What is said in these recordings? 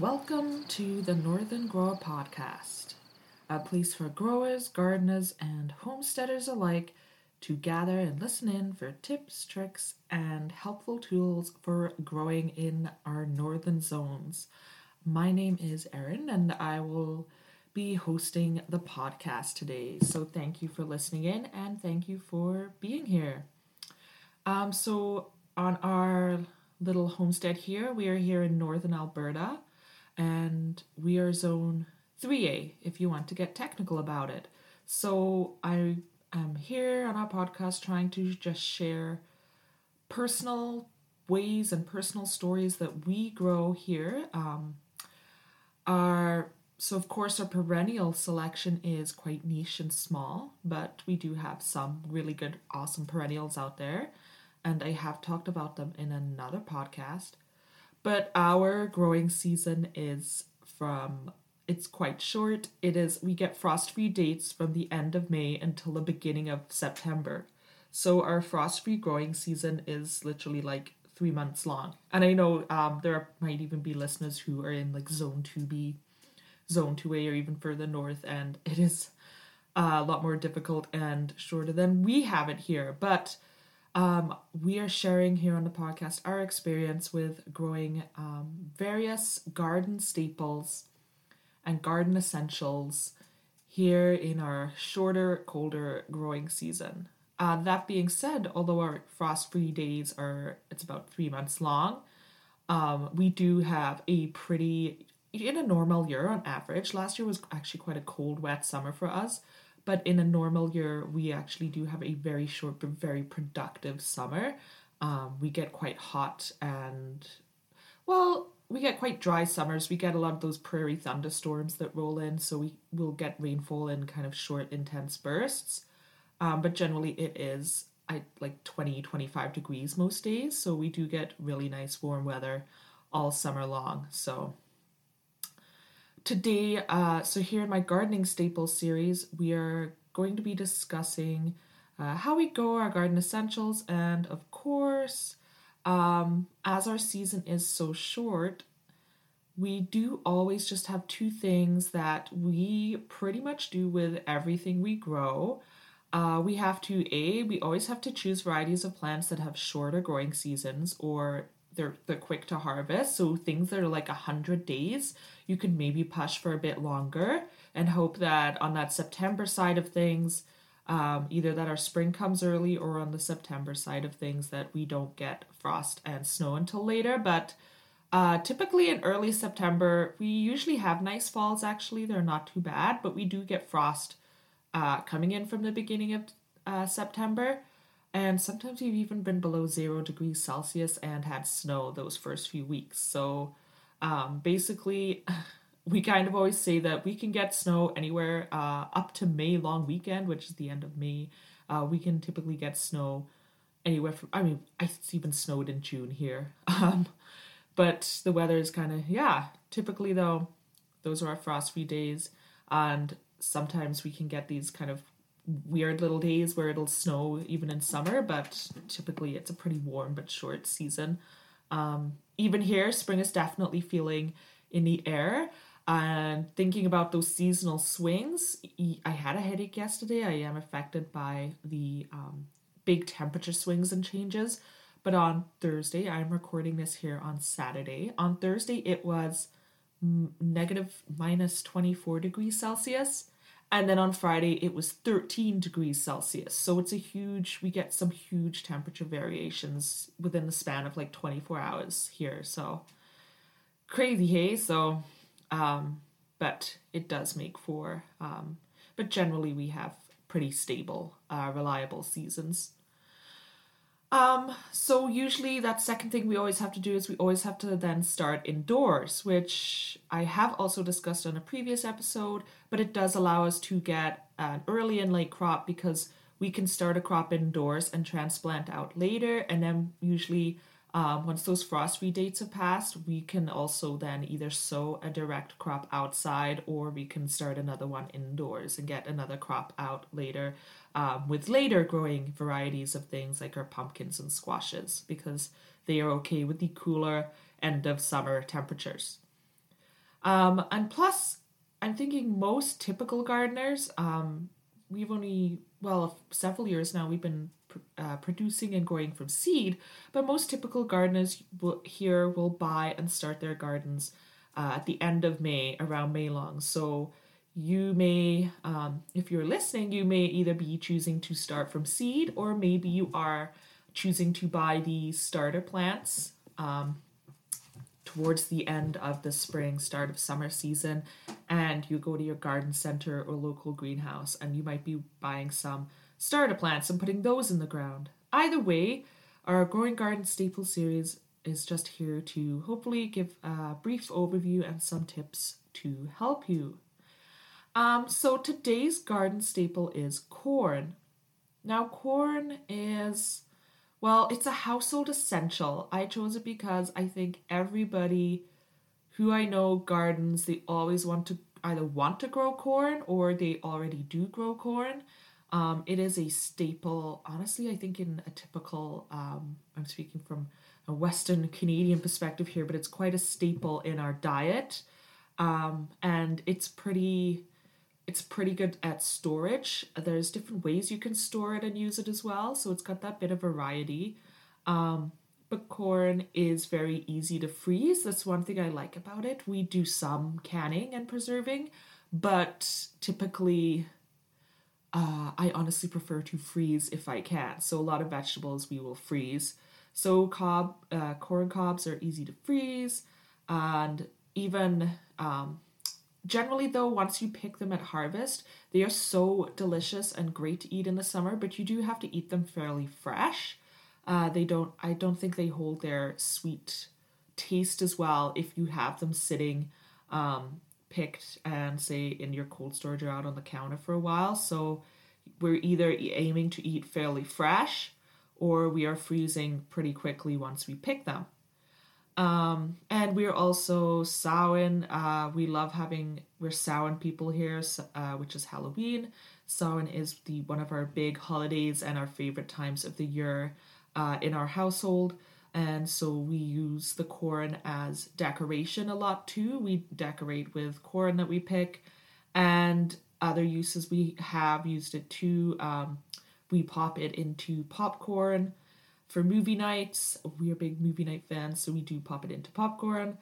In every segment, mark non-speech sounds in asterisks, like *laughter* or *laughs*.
Welcome to the Northern Grower Podcast, a place for growers, gardeners, and homesteaders alike to gather and listen in for tips, tricks, and helpful tools for growing in our northern zones. My name is Erin, and I will be hosting the podcast today. So, thank you for listening in and thank you for being here. Um, so, on our little homestead here, we are here in northern Alberta and we are zone 3A if you want to get technical about it. So, I am here on our podcast trying to just share personal ways and personal stories that we grow here. Um, our so of course our perennial selection is quite niche and small, but we do have some really good, awesome perennials out there, and I have talked about them in another podcast. But our growing season is from it's quite short. It is we get frost-free dates from the end of May until the beginning of September. So our frost-free growing season is literally like three months long. And I know um, there might even be listeners who are in like zone 2B zone 2A or even further north, and it is a lot more difficult and shorter than we have it here. But um, we are sharing here on the podcast our experience with growing um, various garden staples and garden essentials here in our shorter, colder growing season. Uh, that being said, although our frost-free days are it's about three months long, um, we do have a pretty in a normal year on average, last year was actually quite a cold, wet summer for us. But in a normal year, we actually do have a very short but very productive summer. Um, we get quite hot and, well, we get quite dry summers. We get a lot of those prairie thunderstorms that roll in, so we will get rainfall in kind of short, intense bursts. Um, but generally, it is I like 20, 25 degrees most days, so we do get really nice warm weather all summer long. So Today, uh, so here in my gardening staples series, we are going to be discussing uh, how we grow our garden essentials, and of course, um, as our season is so short, we do always just have two things that we pretty much do with everything we grow. Uh, we have to a we always have to choose varieties of plants that have shorter growing seasons or they're they're quick to harvest. So things that are like a hundred days, you can maybe push for a bit longer and hope that on that September side of things, um, either that our spring comes early or on the September side of things that we don't get frost and snow until later. But uh, typically in early September, we usually have nice falls. Actually, they're not too bad, but we do get frost uh, coming in from the beginning of uh, September. And sometimes we've even been below zero degrees Celsius and had snow those first few weeks. So um, basically, *laughs* we kind of always say that we can get snow anywhere uh, up to May long weekend, which is the end of May. Uh, we can typically get snow anywhere from, I mean, it's even snowed in June here. *laughs* Um, but the weather is kind of, yeah, typically though, those are our frost free days. And sometimes we can get these kind of weird little days where it'll snow even in summer, but typically it's a pretty warm but short season. Um, even here, spring is definitely feeling in the air. And thinking about those seasonal swings, I had a headache yesterday. I am affected by the um, big temperature swings and changes. But on Thursday, I'm recording this here on Saturday. On Thursday, it was negative minus 24 degrees Celsius and then on Friday, it was 13 degrees Celsius. So it's a huge, we get some huge temperature variations within the span of like 24 hours here. So crazy, hey? So, um, but it does make for, um, but generally we have pretty stable, uh, reliable seasons. Um, so usually that second thing we always have to do is we always have to then start indoors, which I have also discussed on a previous episode, but it does allow us to get an early and late crop because we can start a crop indoors and transplant out later, and then usually um, once those frost-free dates have passed, we can also then either sow a direct crop outside or we can start another one indoors and get another crop out later um, with later growing varieties of things like our pumpkins and squashes because they are okay with the cooler end of summer temperatures. Um, and plus, I'm thinking most typical gardeners, um, we've only, well, several years now, we've been uh, producing and growing from seed, but most typical gardeners will, here will buy and start their gardens uh, at the end of May, around May long. So you may, um, if you're listening, you may either be choosing to start from seed or maybe you are choosing to buy the starter plants um, towards the end of the spring, start of summer season, and you go to your garden center or local greenhouse and you might be buying some starter plants and putting those in the ground. Either way, our Growing Garden Staple series is just here to hopefully give a brief overview and some tips to help you. Um, so today's garden staple is corn. Now, corn is well, it's a household essential. I chose it because I think everybody who I know gardens, they always want to either want to grow corn or they already do grow corn. Um, it is a staple, honestly, I think in a typical, um, I'm speaking from a Western Canadian perspective here, but it's quite a staple in our diet. Um, and it's pretty it's pretty good at storage. There's different ways you can store it and use it as well, so it's got that bit of variety. Um, but corn is very easy to freeze. That's one thing I like about it. We do some canning and preserving, but typically, uh, I honestly prefer to freeze if I can. So a lot of vegetables we will freeze. So cob, uh, corn cobs are easy to freeze, and even um, Generally, though, once you pick them at harvest, they are so delicious and great to eat in the summer, but you do have to eat them fairly fresh. Uh, they don't, I don't think they hold their sweet taste as well if you have them sitting um, picked and say in your cold storage or out on the counter for a while. So we're either aiming to eat fairly fresh or we are freezing pretty quickly once we pick them. Um, and we're also Samhain. Uh, we love having we're Samhain people here, uh, which is Halloween. Samhain is the one of our big holidays and our favorite times of the year uh, in our household. And so we use the corn as decoration a lot too. We decorate with corn that we pick, and other uses we have used it too. Um, we pop it into popcorn for movie nights, we are big movie night fans, so we do pop it into popcorn.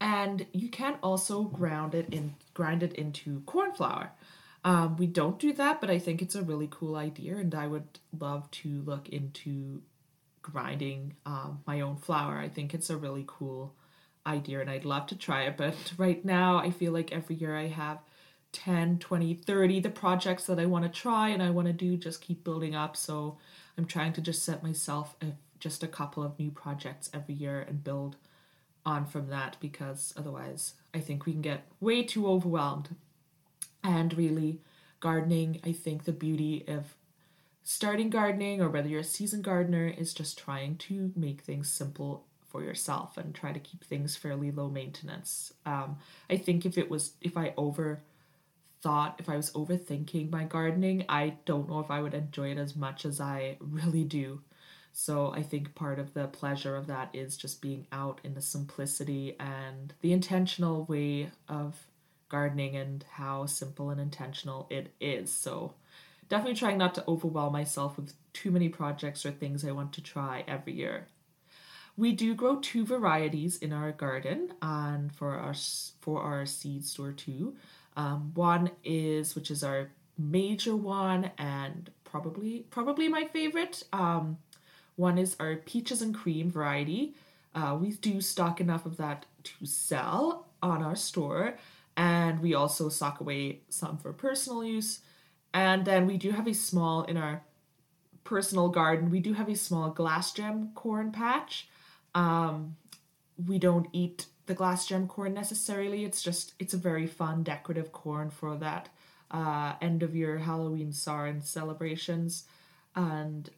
And you can also ground it in grind it into corn flour. Um, we don't do that, but I think it's a really cool idea, and I would love to look into grinding um, my own flour. I think it's a really cool idea, and I'd love to try it. But *laughs* right now, I feel like every year I have 10, 20, 30 the projects that I want to try and I want to do just keep building up. So I'm trying to just set myself a, just a couple of new projects every year and build on from that because otherwise I think we can get way too overwhelmed. And really, gardening, I think the beauty of starting gardening or whether you're a seasoned gardener is just trying to make things simple for yourself and try to keep things fairly low maintenance. Um, I think if it was, if I over thought if I was overthinking my gardening, I don't know if I would enjoy it as much as I really do. So I think part of the pleasure of that is just being out in the simplicity and the intentional way of gardening and how simple and intentional it is. So definitely trying not to overwhelm myself with too many projects or things I want to try every year. We do grow two varieties in our garden and for our for our seed store too. Um, one is which is our major one and probably probably my favorite. Um, one is our peaches and cream variety. Uh, we do stock enough of that to sell on our store, and we also stock away some for personal use. And then we do have a small in our personal garden. We do have a small glass gem corn patch. Um, we don't eat the glass gem corn necessarily. It's just it's a very fun decorative corn for that uh, end of year Halloween Samhain celebrations, and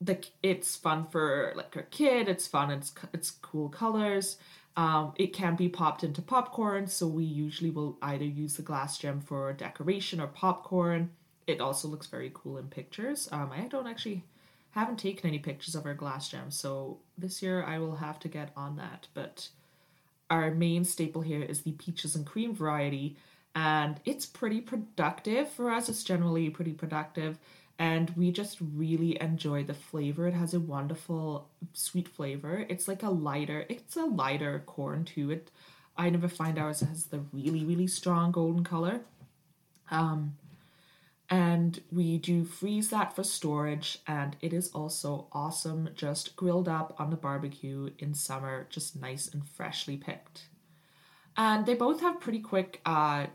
the it's fun for like a kid. It's fun. It's it's cool colors. Um, it can be popped into popcorn, so we usually will either use the glass gem for decoration or popcorn. It also looks very cool in pictures. Um, I don't actually haven't taken any pictures of our glass gem, so this year I will have to get on that. But our main staple here is the peaches and cream variety, and it's pretty productive for us. It's generally pretty productive, and we just really enjoy the flavor. It has a wonderful sweet flavor. It's like a lighter, it's a lighter corn too. It I never find ours has the really really strong golden color. Um, and we do freeze that for storage and it is also awesome just grilled up on the barbecue in summer just nice and freshly picked and they both have pretty quick uh,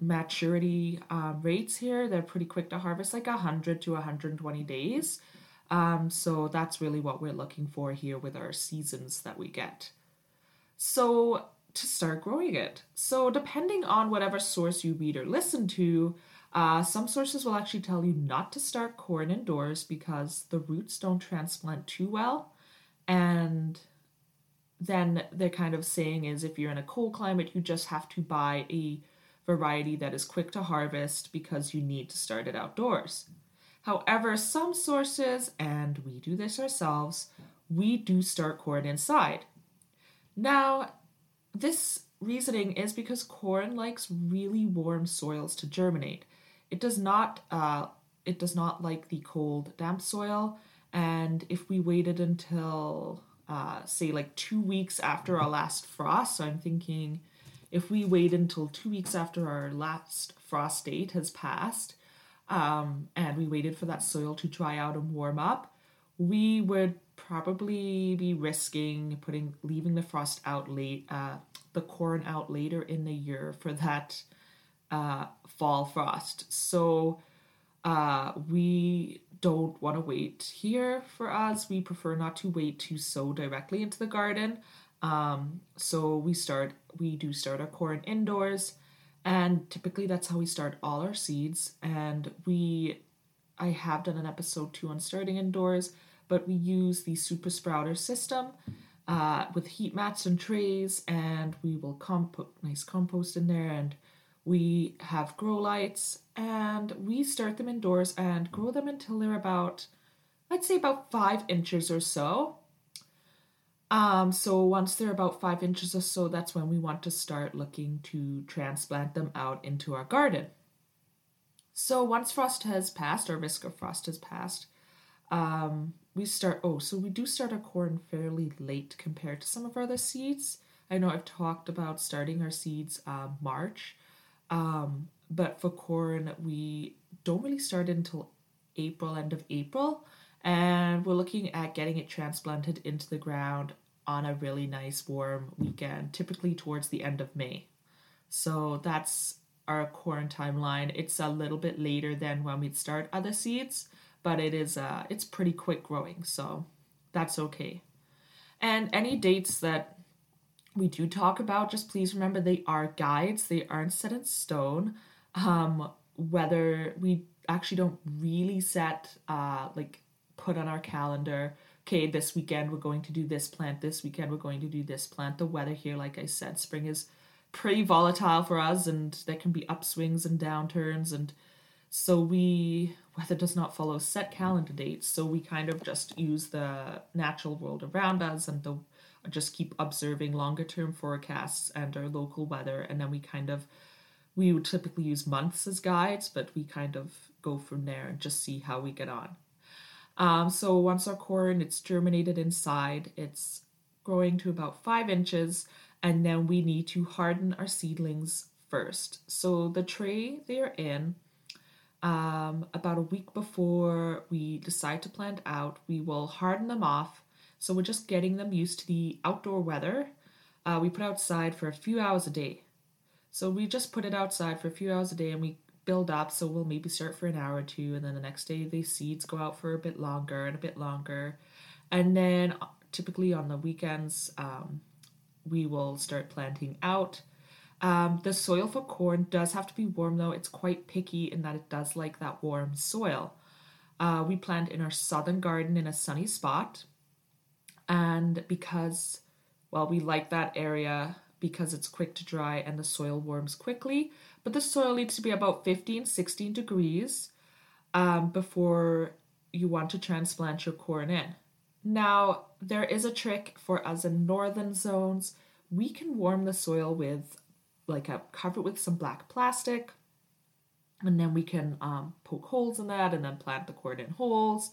maturity uh, rates here they're pretty quick to harvest like 100 to 120 days. Um, so that's really what we're looking for here with our seasons that we get. So to start growing it. So depending on whatever source you read or listen to uh, some sources will actually tell you not to start corn indoors because the roots don't transplant too well. And then they're kind of saying is if you're in a cold climate, you just have to buy a variety that is quick to harvest because you need to start it outdoors. However, some sources, and we do this ourselves, we do start corn inside. Now, this reasoning is because corn likes really warm soils to germinate. It does not uh, it does not like the cold, damp soil. And if we waited until uh, say like two weeks after our last frost, so I'm thinking if we wait until two weeks after our last frost date has passed, um, and we waited for that soil to dry out and warm up, we would probably be risking putting leaving the frost out late, uh, the corn out later in the year for that uh, fall frost. So uh, we don't want to wait here for us. We prefer not to wait to sow directly into the garden. Um, so we start, we do start our corn indoors, and typically that's how we start all our seeds. And we, I have done an episode two on starting indoors, but we use the super sprouter system. Uh, with heat mats and trays, and we will compost nice compost in there and we have grow lights and we start them indoors and grow them until they're about, I'd say about five inches or so. Um, so once they're about five inches or so, that's when we want to start looking to transplant them out into our garden. So once frost has passed, or risk of frost has passed, um, we start. Oh, so we do start our corn fairly late compared to some of our other seeds. I know I've talked about starting our seeds uh, March, um, but for corn, we don't really start until April, end of April, and we're looking at getting it transplanted into the ground on a really nice warm weekend, typically towards the end of May. So that's our corn timeline. It's a little bit later than when we'd start other seeds, but it is uh it's pretty quick growing, so that's okay. And any dates that we do talk about, just please remember they are guides, they aren't set in stone. Um, whether we actually don't really set, uh, like, put on our calendar, okay, this weekend we're going to do this plant, this weekend we're going to do this plant. The weather here, like I said, spring is pretty volatile for us and there can be upswings and downturns and so we weather does not follow set calendar dates so we kind of just use the natural world around us and the just keep observing longer term forecasts and our local weather and then we kind of we would typically use months as guides but we kind of go from there and just see how we get on um, so once our corn it's germinated inside it's growing to about five inches and then we need to harden our seedlings first so the tray they're in um, about a week before we decide to plant out we will harden them off so we're just getting them used to the outdoor weather. Uh, we put outside for a few hours a day. So we just put it outside for a few hours a day and we build up. So we'll maybe start for an hour or two, and then the next day the seeds go out for a bit longer and a bit longer. And then uh, typically on the weekends, um, we will start planting out. Um, the soil for corn does have to be warm though. It's quite picky in that it does like that warm soil. Uh, we plant in our southern garden in a sunny spot and because well we like that area because it's quick to dry and the soil warms quickly but the soil needs to be about 15 16 degrees um, before you want to transplant your corn in now there is a trick for us in northern zones we can warm the soil with like a cover it with some black plastic and then we can um, poke holes in that and then plant the corn in holes.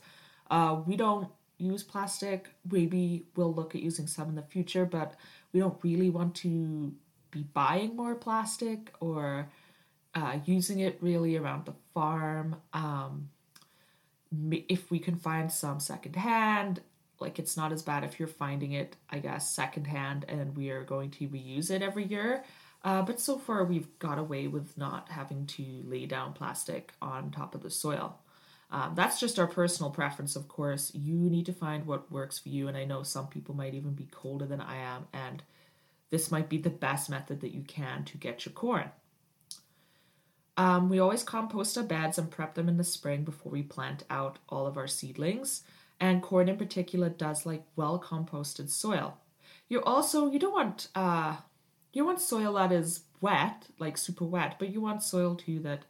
Uh, we don't use plastic. Maybe we'll look at using some in the future, but we don't really want to be buying more plastic or uh, using it really around the farm. Um, if we can find some secondhand, like it's not as bad if you're finding it, I guess, secondhand and we are going to reuse it every year. Uh, but so far, we've got away with not having to lay down plastic on top of the soil. Um, that's just our personal preference, of course. You need to find what works for you, and I know some people might even be colder than I am, and this might be the best method that you can to get your corn. Um, we always compost our beds and prep them in the spring before we plant out all of our seedlings, and corn in particular does like well composted soil. You also you don't want uh, you want soil that is wet, like super wet, but you want soil too that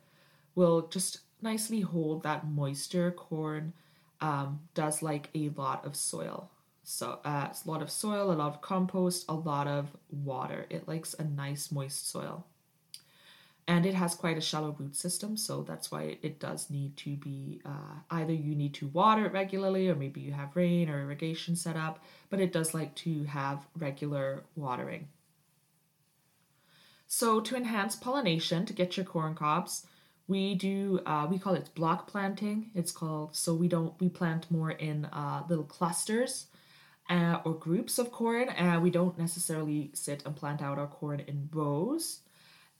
will just nicely hold that moisture. Corn um, does like a lot of soil. So uh, a lot of soil, a lot of compost, a lot of water. It likes a nice moist soil. And it has quite a shallow root system, so that's why it does need to be uh, either you need to water it regularly, or maybe you have rain or irrigation set up, but it does like to have regular watering. So to enhance pollination, to get your corn cobs, we do uh, we call it block planting. It's called so we don't we plant more in uh, little clusters uh, or groups of corn, and we don't necessarily sit and plant out our corn in rows.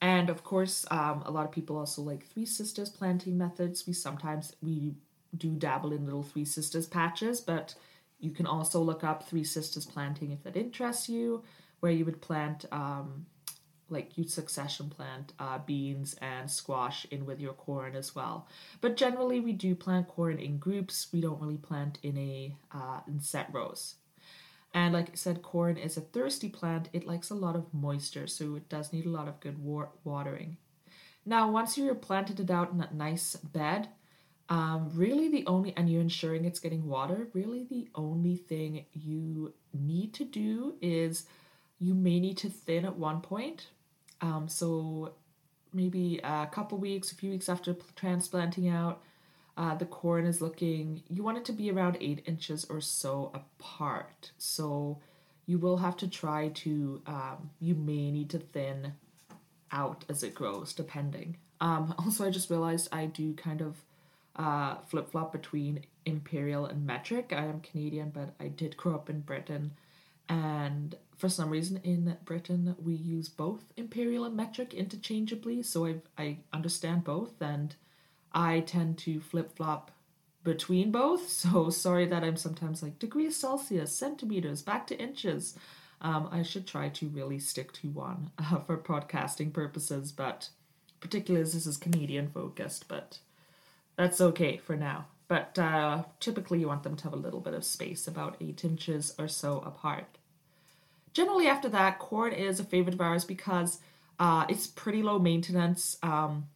And of course, um, a lot of people also like three sisters planting methods. We sometimes we do dabble in little three sisters patches, but you can also look up three sisters planting if that interests you, where you would plant um, like you succession plant uh, beans and squash in with your corn as well. But generally, we do plant corn in groups. We don't really plant in a uh, in set rows. And like I said, corn is a thirsty plant. It likes a lot of moisture, so it does need a lot of good wa- watering. Now, once you're planted it out in a nice bed, um, really the only and you're ensuring it's getting water. Really, the only thing you need to do is you may need to thin at one point. Um, so maybe a couple weeks, a few weeks after transplanting out, uh, the corn is looking, you want it to be around eight inches or so apart. So you will have to try to, um, you may need to thin out as it grows, depending. Um, *laughs* also, I just realized I do kind of uh, flip flop between imperial and metric. I am Canadian, but I did grow up in Britain. And for some reason in Britain we use both imperial and metric interchangeably, so I I understand both and I tend to flip flop between both. *laughs* So sorry that I'm sometimes like degrees Celsius, centimeters, back to inches. Um, I should try to really stick to one *laughs* uh, for podcasting purposes, but particularly as this is Canadian focused, but that's okay for now. But uh, typically, you want them to have a little bit of space, about eight inches or so apart. Generally, after that, corn is a favorite of ours because uh, it's pretty low maintenance. Um,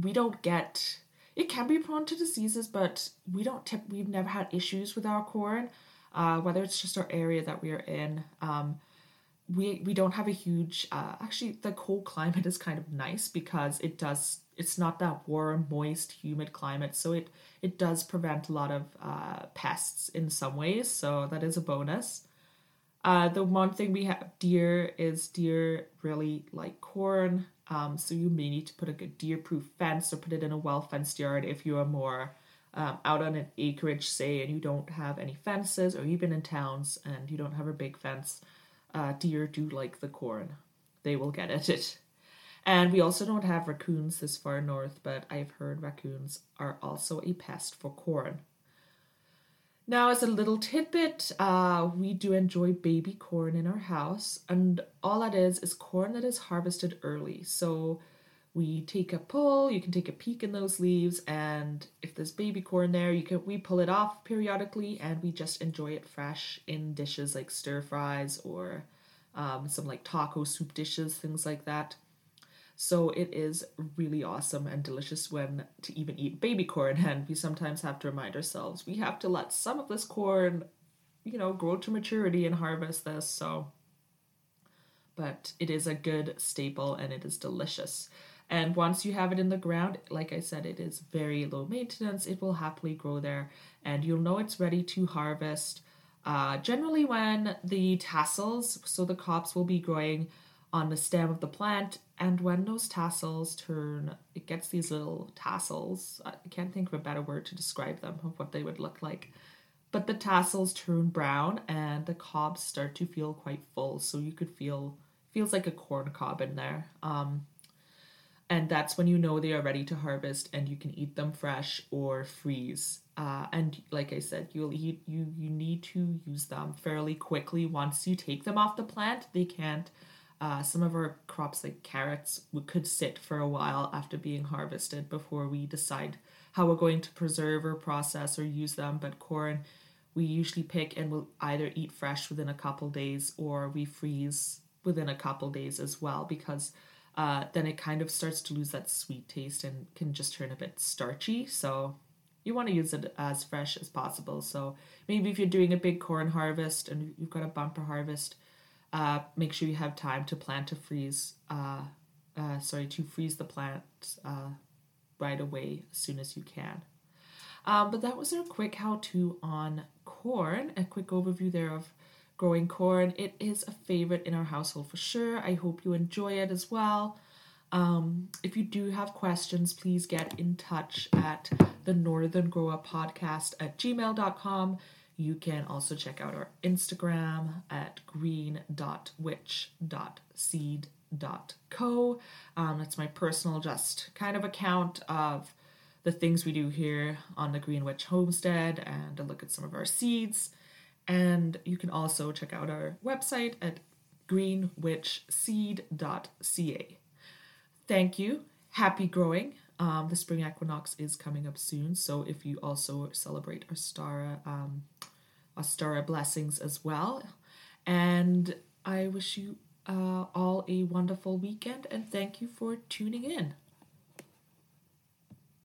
we don't get it can be prone to diseases, but we don't tip, we've never had issues with our corn, uh, whether it's just our area that we're in. Um, we we don't have a huge uh, actually the cold climate is kind of nice because it does it's not that warm moist humid climate. So it it does prevent a lot of uh, pests in some ways. So that is a bonus. Uh, the one thing we have deer is deer really like corn, um, so you may need to put a deer-proof fence or put it in a well-fenced yard if you are more um, out on an acreage, say, and you don't have any fences, or even in towns and you don't have a big fence. Uh, deer do like the corn; they will get at it. And we also don't have raccoons this far north, but I've heard raccoons are also a pest for corn. Now, as a little tidbit, uh, we do enjoy baby corn in our house, and all that is is corn that is harvested early. So we take a pull, you can take a peek in those leaves, and if there's baby corn there, you can we pull it off periodically, and we just enjoy it fresh in dishes like stir fries or um, some like taco soup dishes, things like that. So it is really awesome and delicious when to even eat baby corn. *laughs* And we sometimes have to remind ourselves we have to let some of this corn, you know, grow to maturity and harvest this. So but it is a good staple and it is delicious. And once you have it in the ground, like I said, it is very low maintenance. It will happily grow there, and you'll know it's ready to harvest. Uh, generally, when the tassels, so the cobs will be growing on the stem of the plant, and when those tassels turn, it gets these little tassels. I can't think of a better word to describe them of what they would look like. But the tassels turn brown and the cobs start to feel quite full, so you could feel feels like a corn cob in there. Um, and that's when you know they are ready to harvest and you can eat them fresh or freeze uh, and like i said you'll eat you you need to use them fairly quickly once you take them off the plant they can't uh, some of our crops like carrots we could sit for a while after being harvested before we decide how we're going to preserve or process or use them but corn we usually pick and we'll either eat fresh within a couple days or we freeze within a couple days as well because uh, then it kind of starts to lose that sweet taste and can just turn a bit starchy. So you want to use it as fresh as possible. So maybe if you're doing a big corn harvest and you've got a bumper harvest, uh, make sure you have time to plant to freeze. Uh, uh, sorry, to freeze the plant uh, right away as soon as you can. Um, but that was our quick how-to on corn. A quick overview there of growing corn. It is a favorite in our household for sure. I hope you enjoy it as well. Um, if you do have questions, please get in touch at the Northern Grower Podcast at gmail.com. You can also check out our Instagram at green.witch.seed.co. Um, that's my personal, just kind of account of the things we do here on the Green Witch Homestead and a look at some of our seeds. And you can also check out our website at greenwitchseed.ca. Thank you. Happy growing. Um, the spring equinox is coming up soon, so if you also celebrate Ostara, um, Ostara blessings as well. And I wish you uh, all a wonderful weekend and thank you for tuning in.